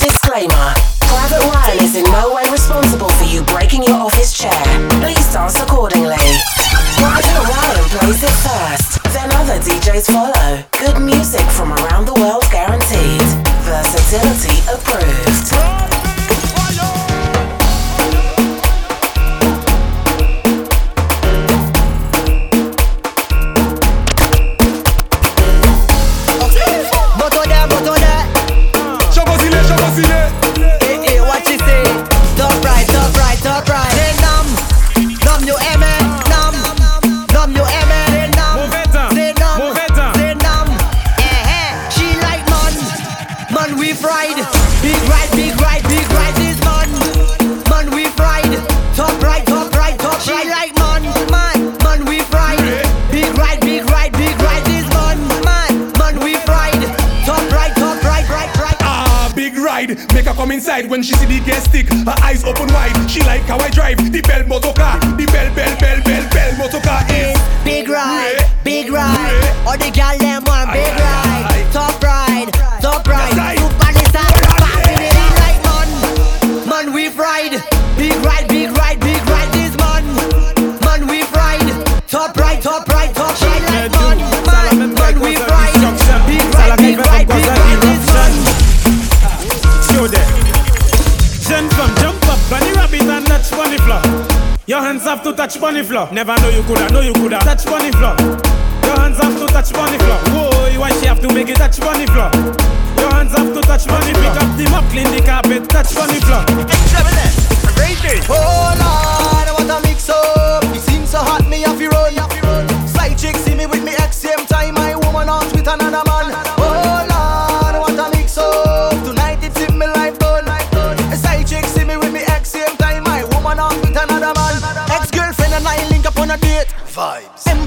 Disclaimer Private Ryan is in no way responsible for you breaking your office chair. Please dance accordingly. Private Ryan plays it first, then other DJs follow. Good music from around the world to touch bunny floor. Never know you coulda, know you coulda touch bunny floor. Your hands have to touch bunny floor. Whoa, why she have to make it touch bunny floor? Your hands have to touch floor. Pick up the mop, clean the carpet, touch bunny floor. Oh Lord, what a mix up! It seems so hot, me have to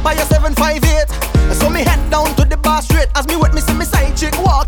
Vibes. Empire 758. So me head down to the bar straight as me with me see me side chick walk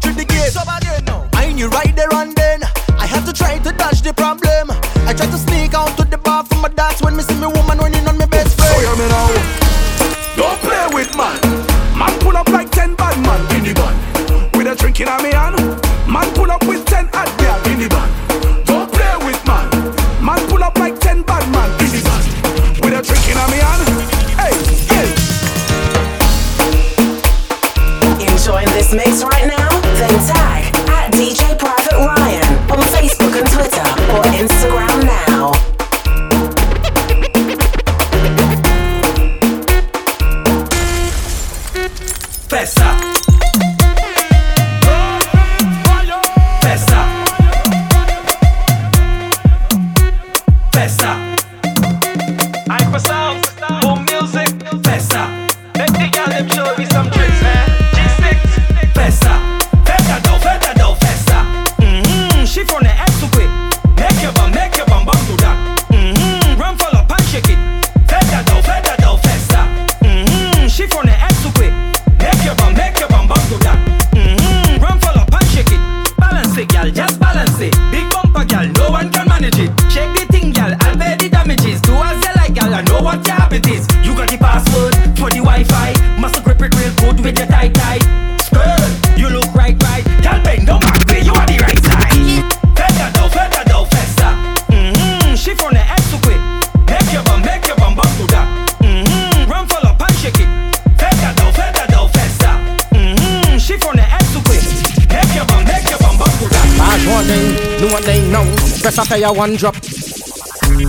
one drop.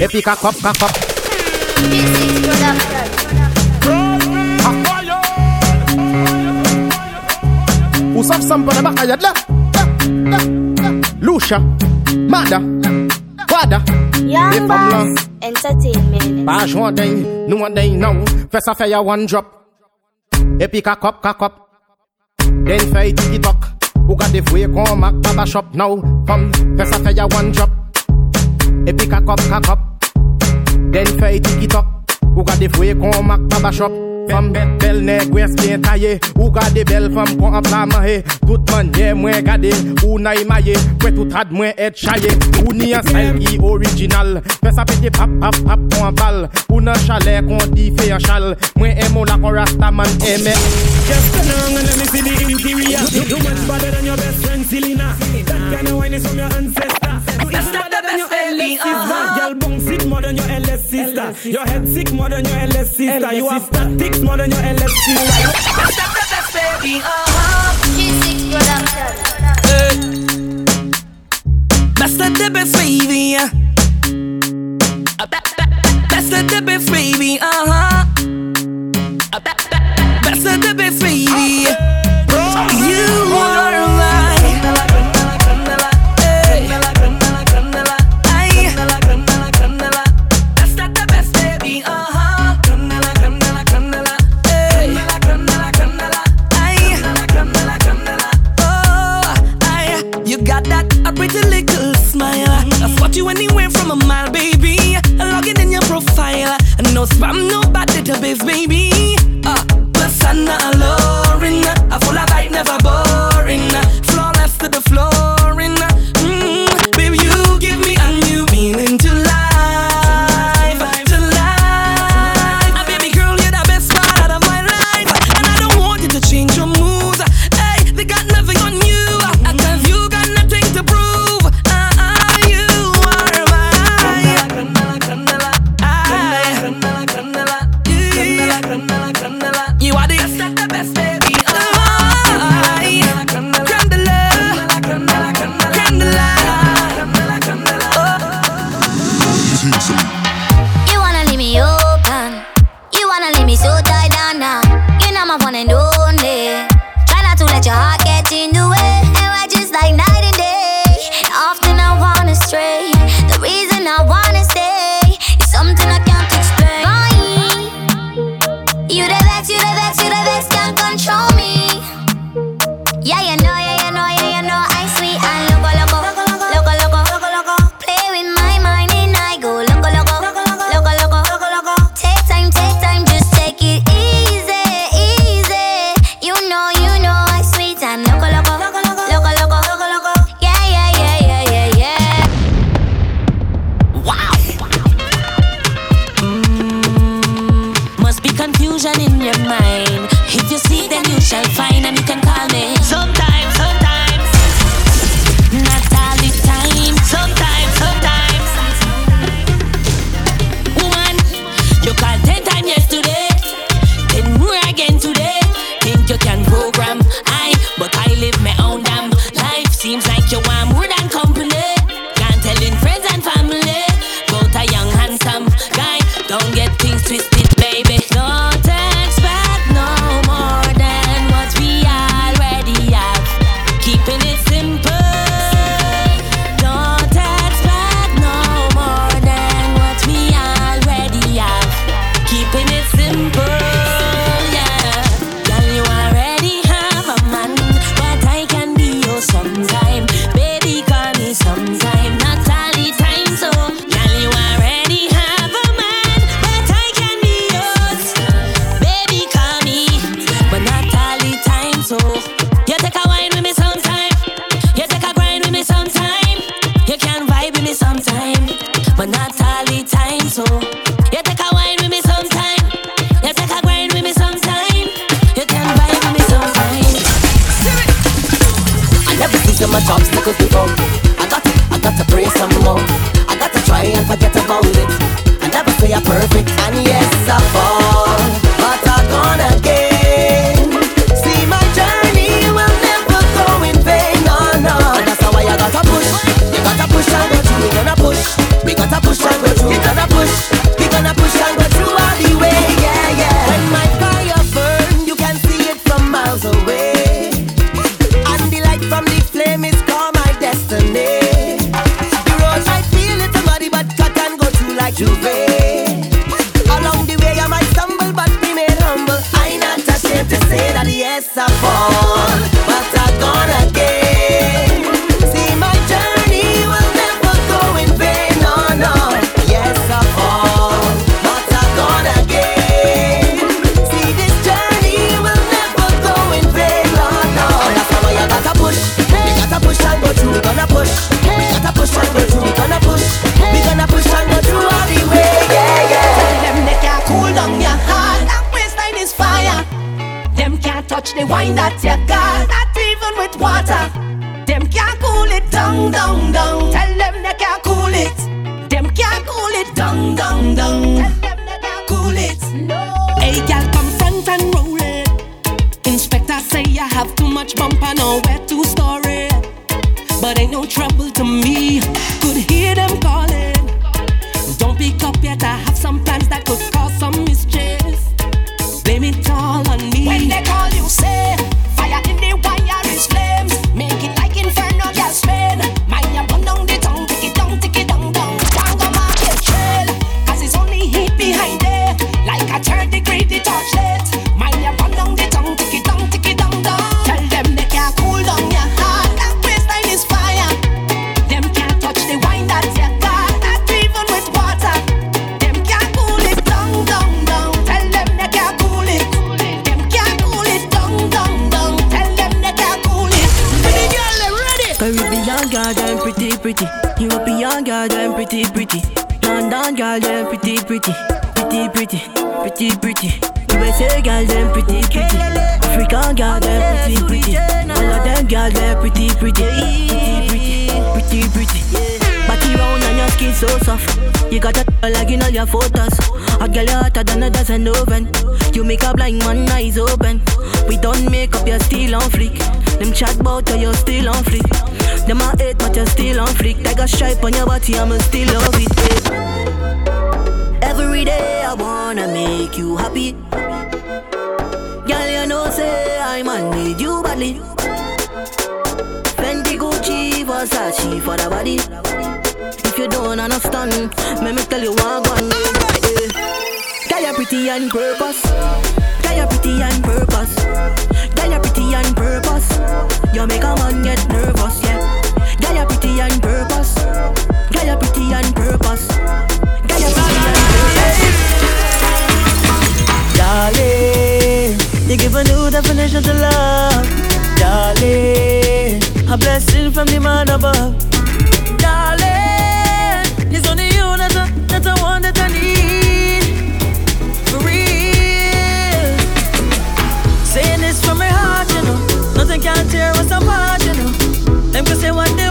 Epic a cup, a cup. Who some some on the back of your left? Lucia, Mada, Wada. Young Boss Entertainment. Pass one thing, no one thing now. Press a fire one drop. Epic a cup, a cup. Then fight tiki talk. Who got the free come back baba shop now? Come, press a fire one drop. Epi kakop kakop. Den fey tiki tok Ou gade fwe kon mak tabashop Fem bet bel ne gwef gen taye Ou gade bel fem kon an plan manye Tout manye mwen gade Ou na imaye Kwe tout rad mwen et chaye Ou ni an style i original. Fè sa pete pap pap pap kon an bal Ou nan chale kon di fe an chal Mwen emo la kon rasta man eme Just a around and let me see the interior You much better than your best friend Selena. That kind of wine is from your ancestor. You is better than your LS sister? Girl bong sick more than your LS sister. Your head sick more than your LS sister. You are static. It's more than your electric. Stop baby. Uh huh. That's the baby. That's the difference, baby. Uh huh. spam nobody to biz, baby. Uh, plus I'm not pretty, pretty, pretty, pretty, pretty. say, girl, them pretty, pretty. African girl, them pretty, pretty. All of them girl, them pretty, pretty, pretty, pretty, pretty, pretty. Body round and your skin so soft. You got a t- like in all your photos. A girl hotter than a dozen oven. You make a blind man eyes open. We don't make up, you're still on fleek. Them chat bout you, you're still on fleek. Them a hate, but you're still on fleek. Tiger stripe on your body, I'ma still love it. Yeah. I wanna make you happy. Girl, you know, say I man need you badly. Fendi, Gucci, Versace for the body. If you don't understand, let me tell you one one. Girl, you're pretty on purpose. Girl, you're pretty on purpose. Girl, you're pretty on purpose. You make a man get of the love, darling. A blessing from the man above, darling. It's only you that I, that I want that I need for real. Saying this from my heart, you know. Nothing can tear us apart, you know. Them can say what they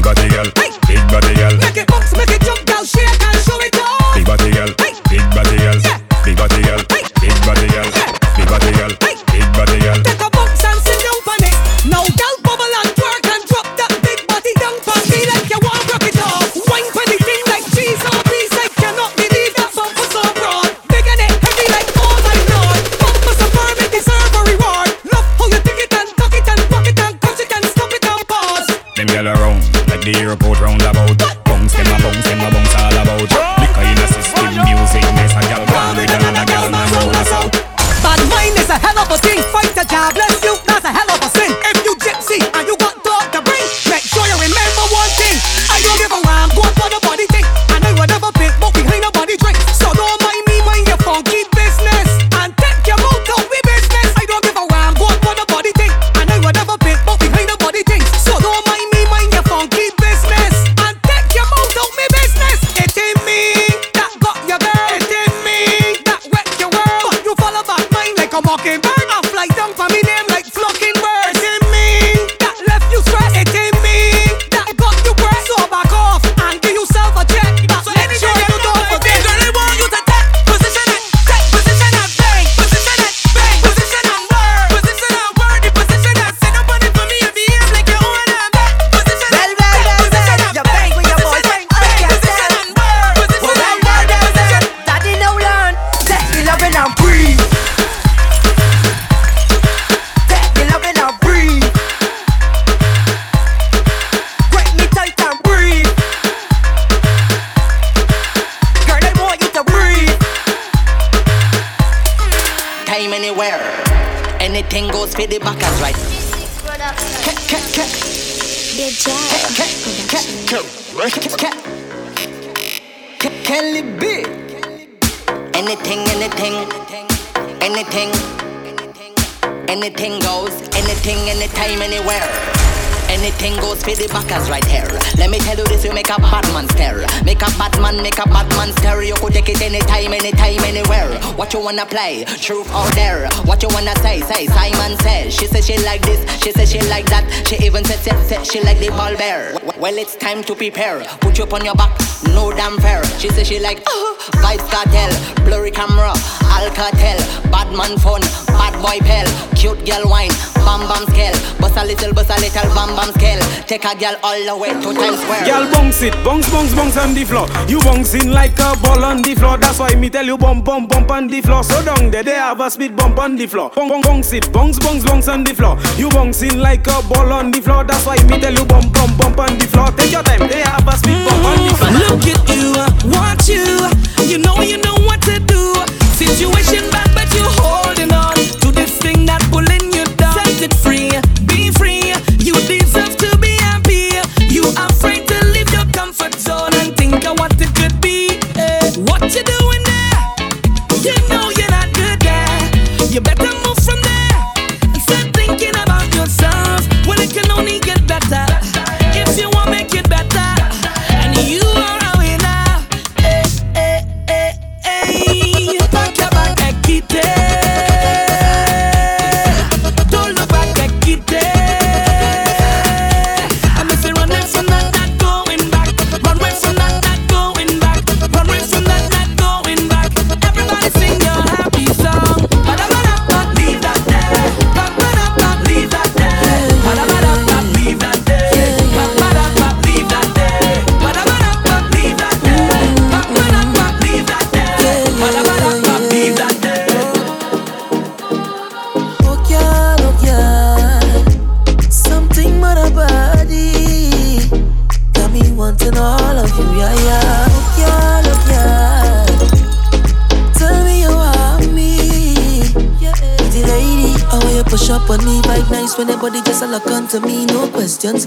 Big body girl, big body girl. Make it bounce, make it jump, girl. Shake and show it all. Big body girl, big body girl. Big body girl, big body girl. Big body girl. Right here. Let me tell you this, you make a bad man stare. Make a bad man, make a bad man stare. You could take it anytime, anytime, anywhere. What you wanna play? Truth out there. What you wanna say? Say Simon says. She says she like this, she says she like that. She even said, said she like the ball bear. Well, it's time to prepare. Put you up on your back, no damn fair. She says she like uh, Vybz Kartel, blurry camera, Alcatel, bad man fun, bad boy pal, cute girl wine, bam bam scale, bust a little, bust a little, bam bam scale. Take a girl all the way to Times Square. Girl bounce it, bounce, bounce, bounce on the floor. You bouncing like a ball on the floor. That's why me tell you bump, bump, bump on the floor. So down there, they have a speed bump on the floor. Bounce, bounce, bounce it, bounce, bounce, bounce on the floor. You bouncing like a ball on the floor. That's why me tell you bump, bump, bump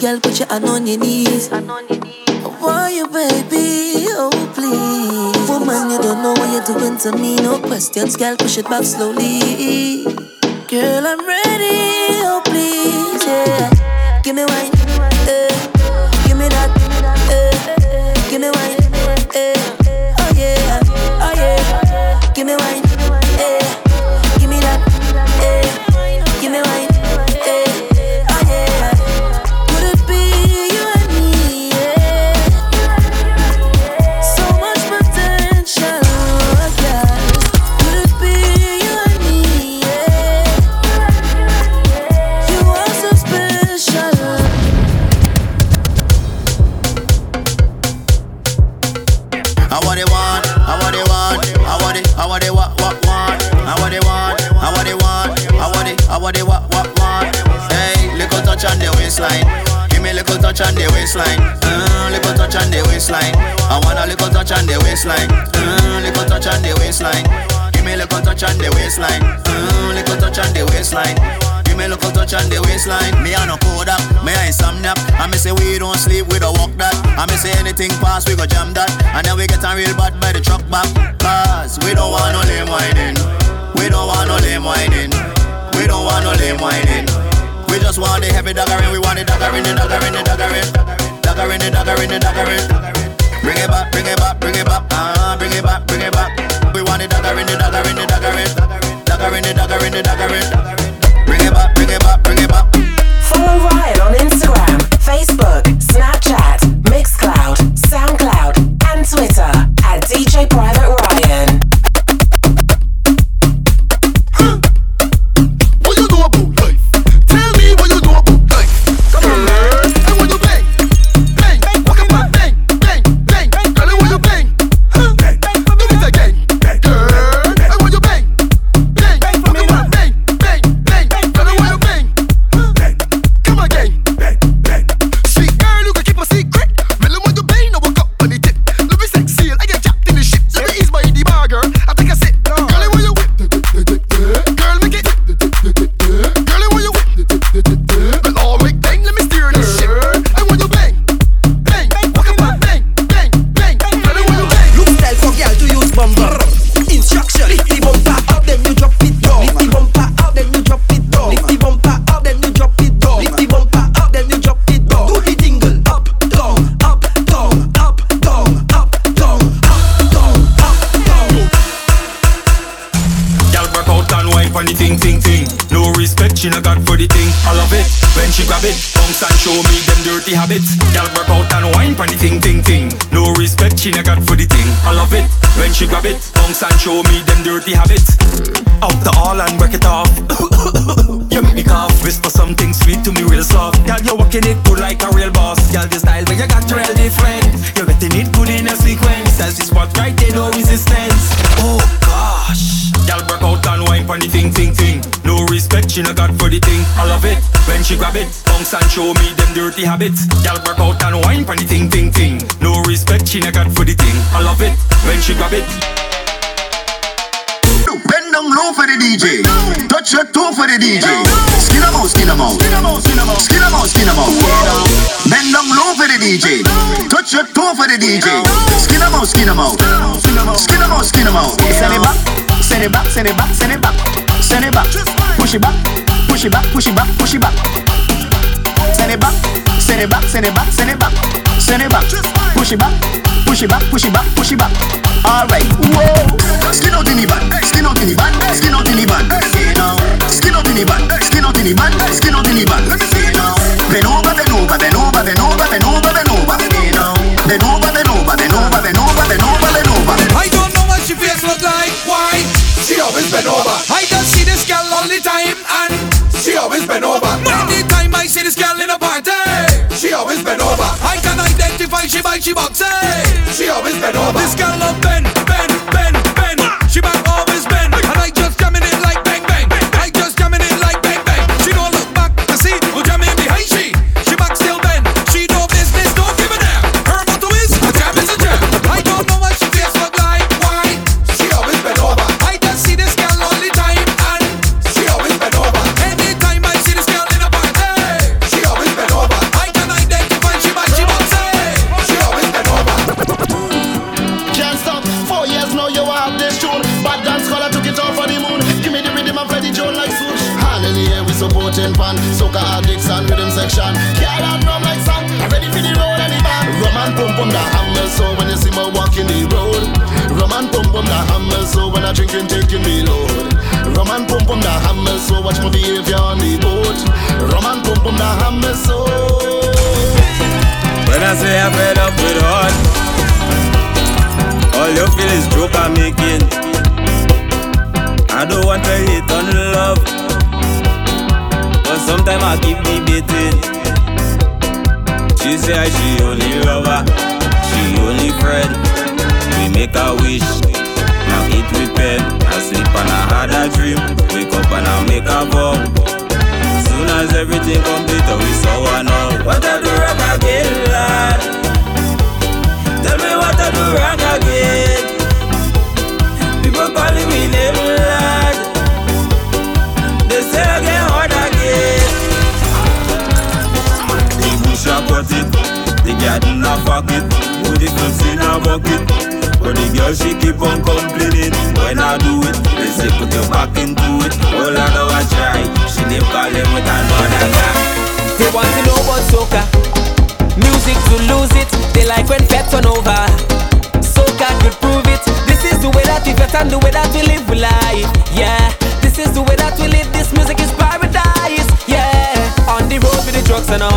girl, put your hand on your knees. Why you, baby? Oh, please. Woman, you don't know what you're doing to me. No questions, girl, push it back slowly. Girl, I'm ready. Oh, please, yeah. Give me wine. Say anything pass, we go jam that. And then we get a real bad by the truck back. Cause we don't want no lame whining. We don't want no lame whining. We don't want no lame whining. We just want the heavy daggering. We want the daggering, the daggering, the daggering. Daggering, the daggering, the daggering. Bring it back, bring it back, bring it back. Ah, bring it back, bring it back. We want the daggering, the daggering, the daggering. Daggering, the daggering, the daggering. Bring them dirty. Girl work out and wine for the thing, thing, thing. No respect she not got for the thing. I love it when she grab it, bounce and show me them dirty habits. Out the all and work it off. you make me cough, whisper something sweet to me real soft. Girl, you walking it good like a real boss. Girl, the style where you got real different. She not got for the thing. I love it when she grab it, bounce and show me them dirty habits. Girl, work out and wine for the thing, thing, thing. No respect, she not got for the thing. I love it when she grab it. Bend down low for the DJ. Touch your toe for the DJ. Skin 'em out, skin 'em out. Skin 'em out, skin 'em out. Skin 'em out, skin 'em out. Bend down low for the DJ. Touch your toe for the DJ. Skin 'em out, skin 'em out. Skin 'em out, skin 'em out. Send it back, send it back, send it back, send it back, send it back. Push it back, push it back, push it back, push it back. Send it back, send it back, send it back, send it back, send it back. Push it back, push it back, push it back, push it back. Alright, whoa. Skin out in the band, skin out in the band, skin out in the band. Skin out in the band, skin out in the band, skin out in the band. Bend over, bend over, bend over, bend over, bend over, bend over. Bend over, bend over, bend over, bend over, bend over, bend over. I don't know what she face look like. Why? She always bend over. I all the time and she always bend over. Anytime I see this girl in a party, she always bend over. I can identify she by she boxy. She always bend over. This girl love bend,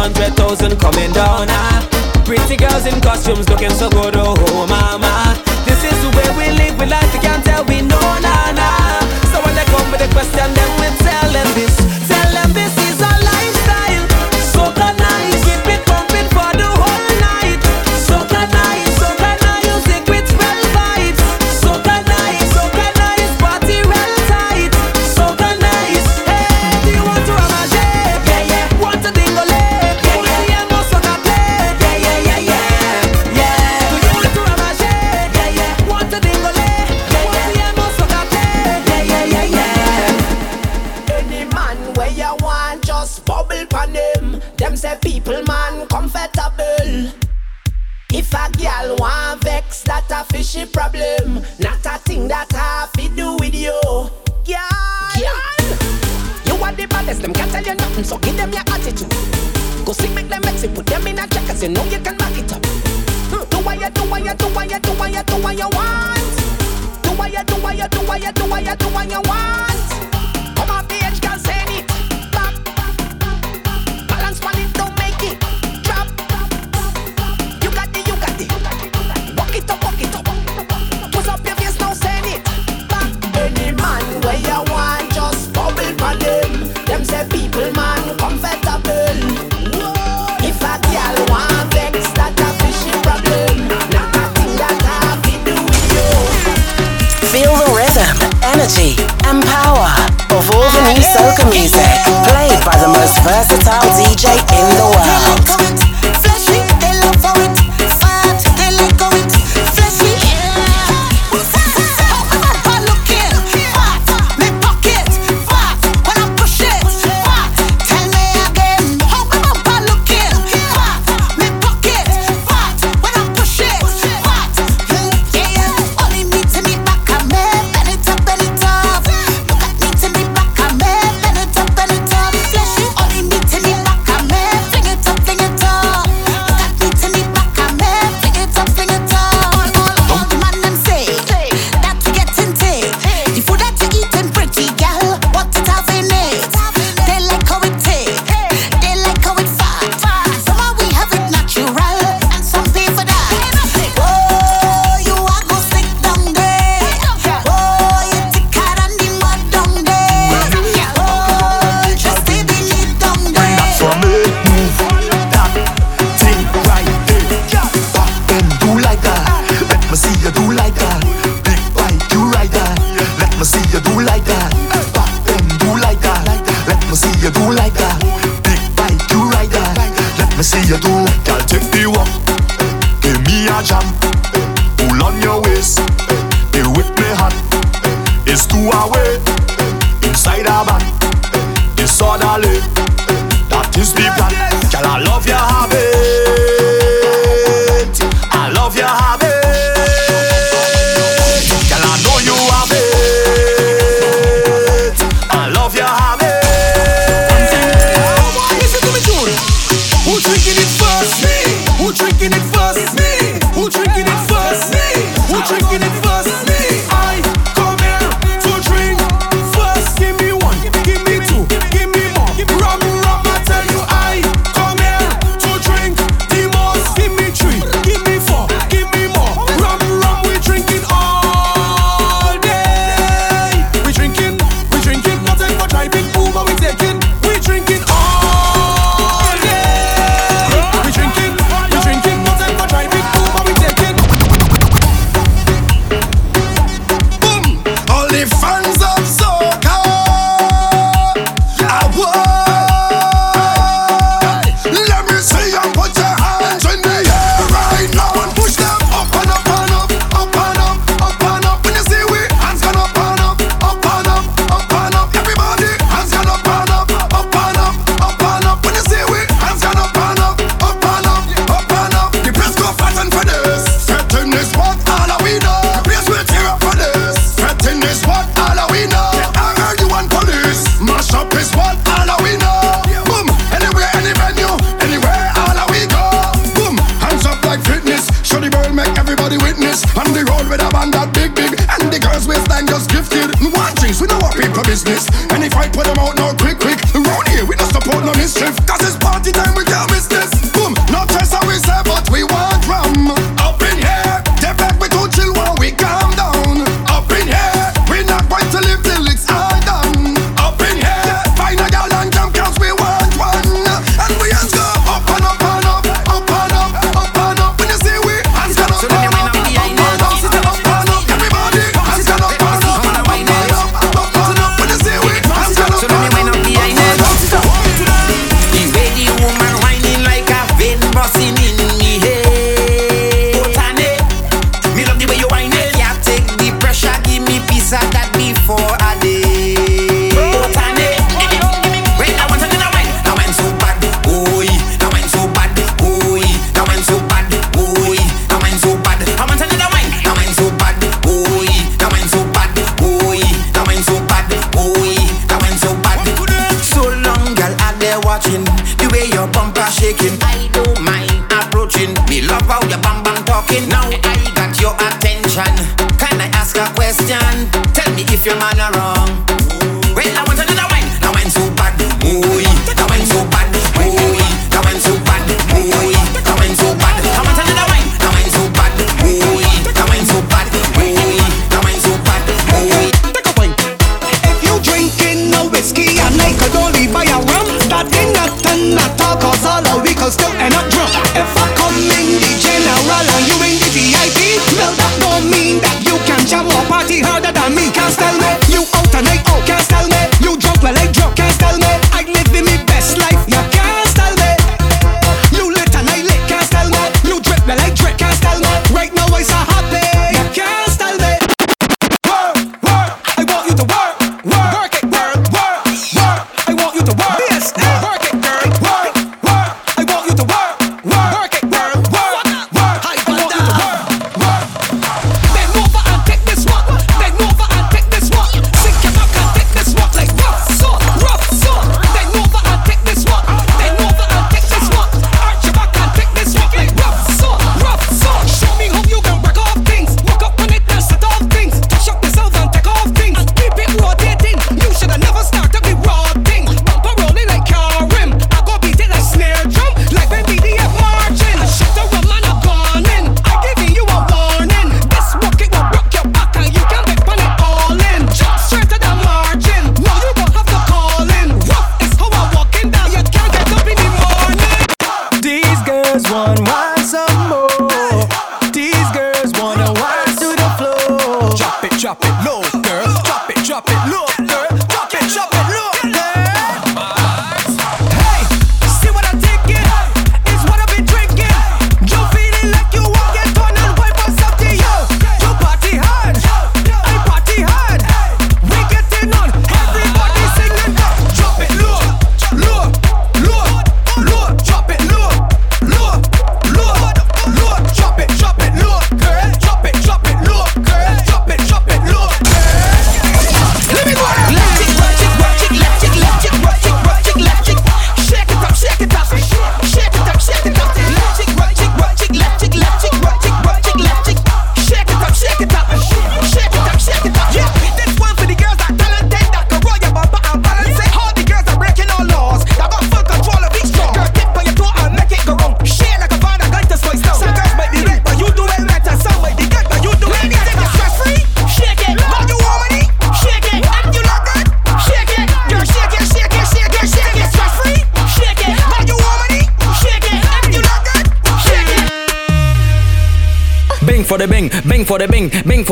hundred thousand coming down. Ah. Pretty girls in costumes looking so good. Oh, mama. This is the way we live. We life. We can't tell we know, nah, nah. So when they come with a question, comfortable. If a gal want vex, that a fishy problem. Not a thing that have to do with you. Gal, you are the baddest. Them can't tell you nothing, so give them your attitude. Go sick, make them vex it, put them in a check, 'cause you know you can back it up. Hmm, Do what you do, what you do, what you do, what you do, what you want. Do what you do, what you do, what you do, what you do, what you want. Come on, bitch, can say. energy and power of all the new soca music played by the most versatile DJ in the world.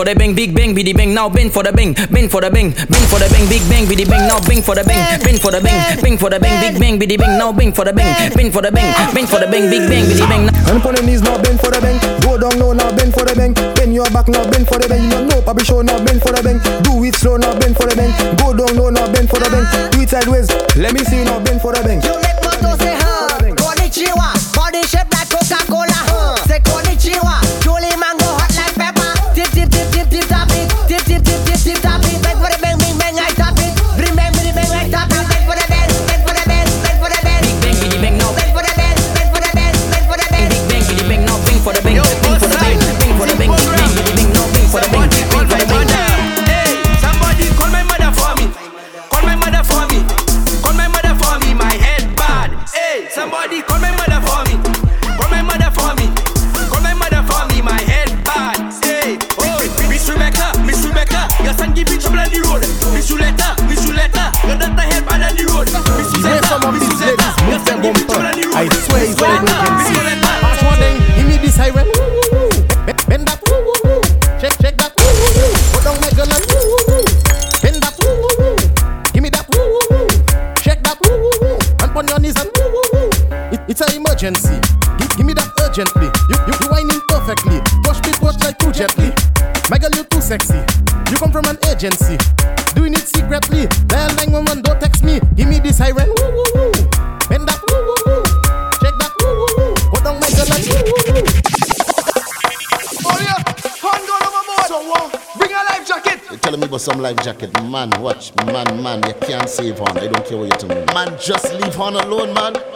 for the bang, big bang, biddy bang, now bang for the bang, bang for the bang, bang for the bang, big bang, biddy bang, now bang for the bang, bang for the bang, bang for the bang, big bang, biddy bang, now bang for the bang, bang for the bang, bang for the bang, big bang, biddy bang. And upon the knees, now bend for the bang, go down low, now bend for the bang, bend your back, now bend for the bang, you know, no, probably show, now bend for the bang, do it slow, now bend for the bang, go down low, now bend for the bang, do it sideways, let me see, now bend for the bang. Just leave Han alone, man.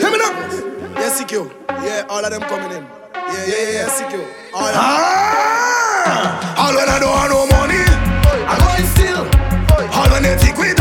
Hear me now. Yes, CQ. Yeah, all of them coming in. Yeah, yeah, yeah, yeah CQ. All of them. Ah! All when I don't have no money, I go in still. All when they think we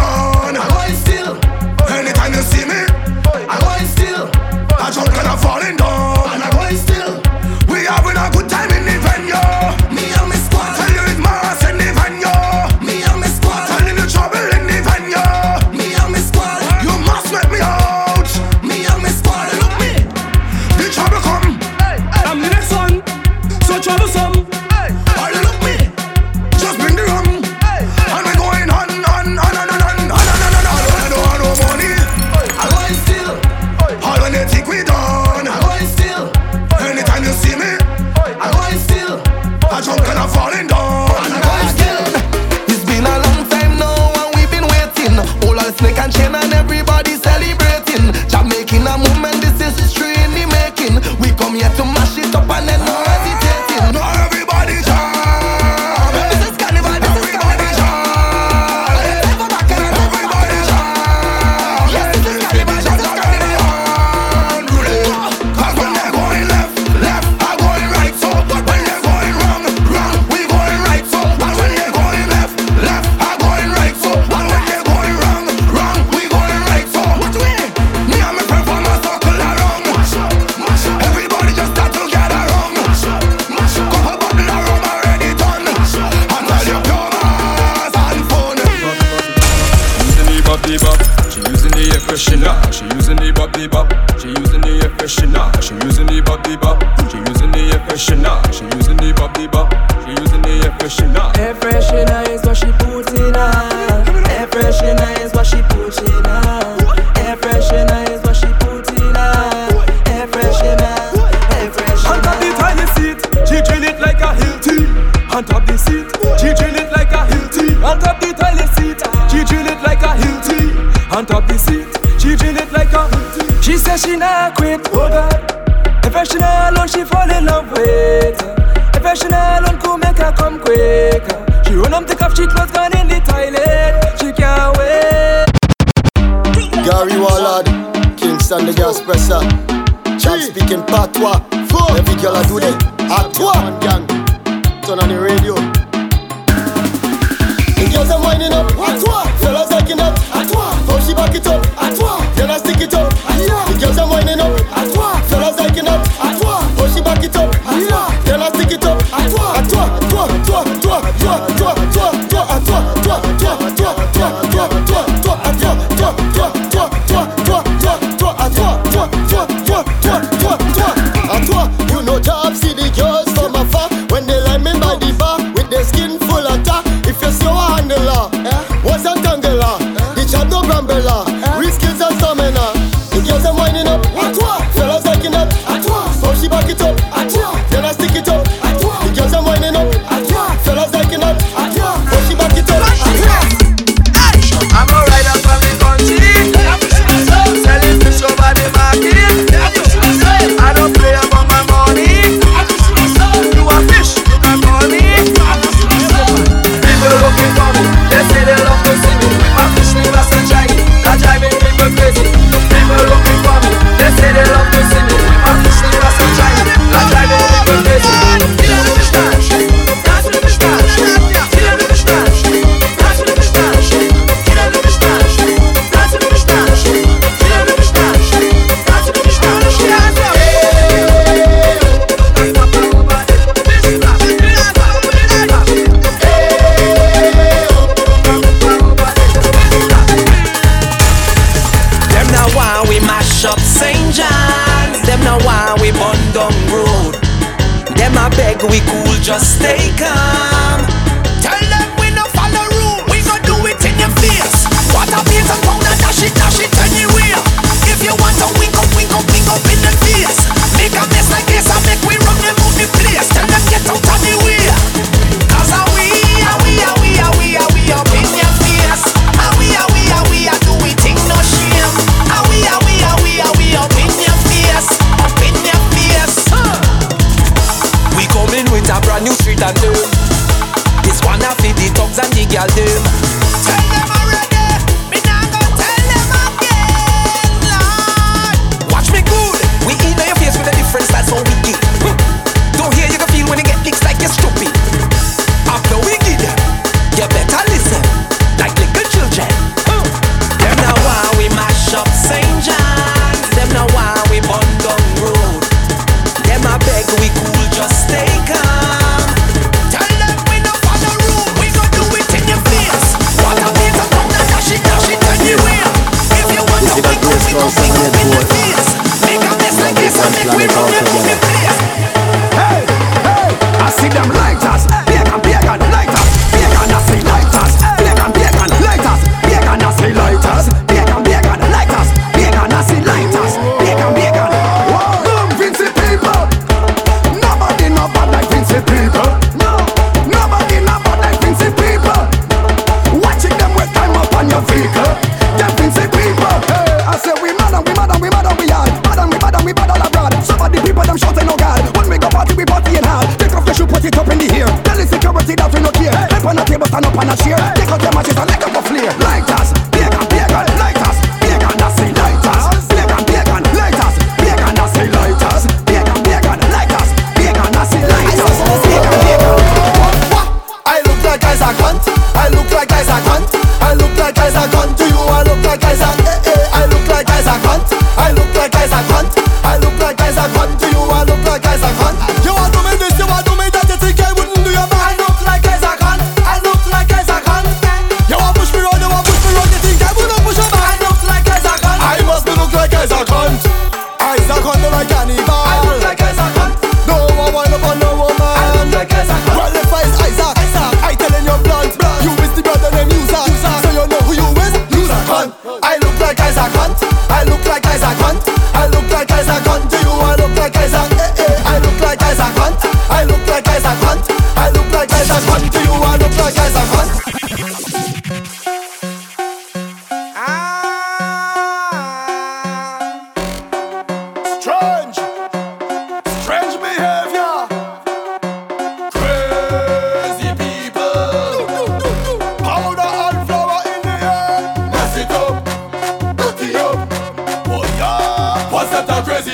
up, bring up in the face.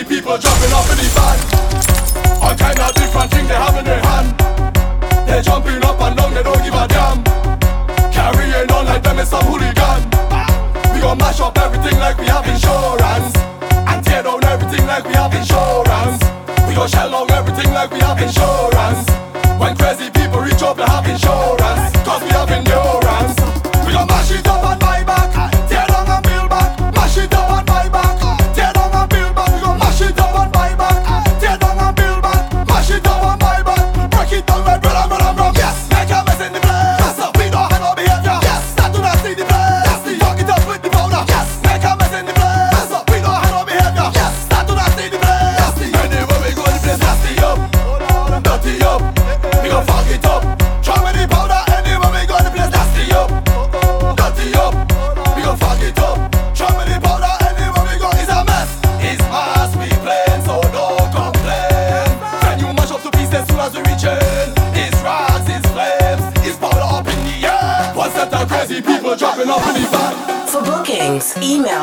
many people jumping off in the van. All kind of different things they have in their hand. They jumping up and down, they don't give a damn. Carrying on like them is some hooligan. We gon' mash up everything like we have insurance, and tear down everything like we have insurance. We gon' shell out everything like we have insurance.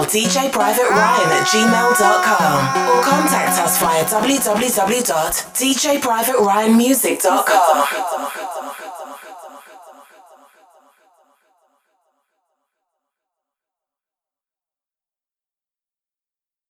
djprivateryan at gmail.com or contact us via www.djprivateryanmusic.com.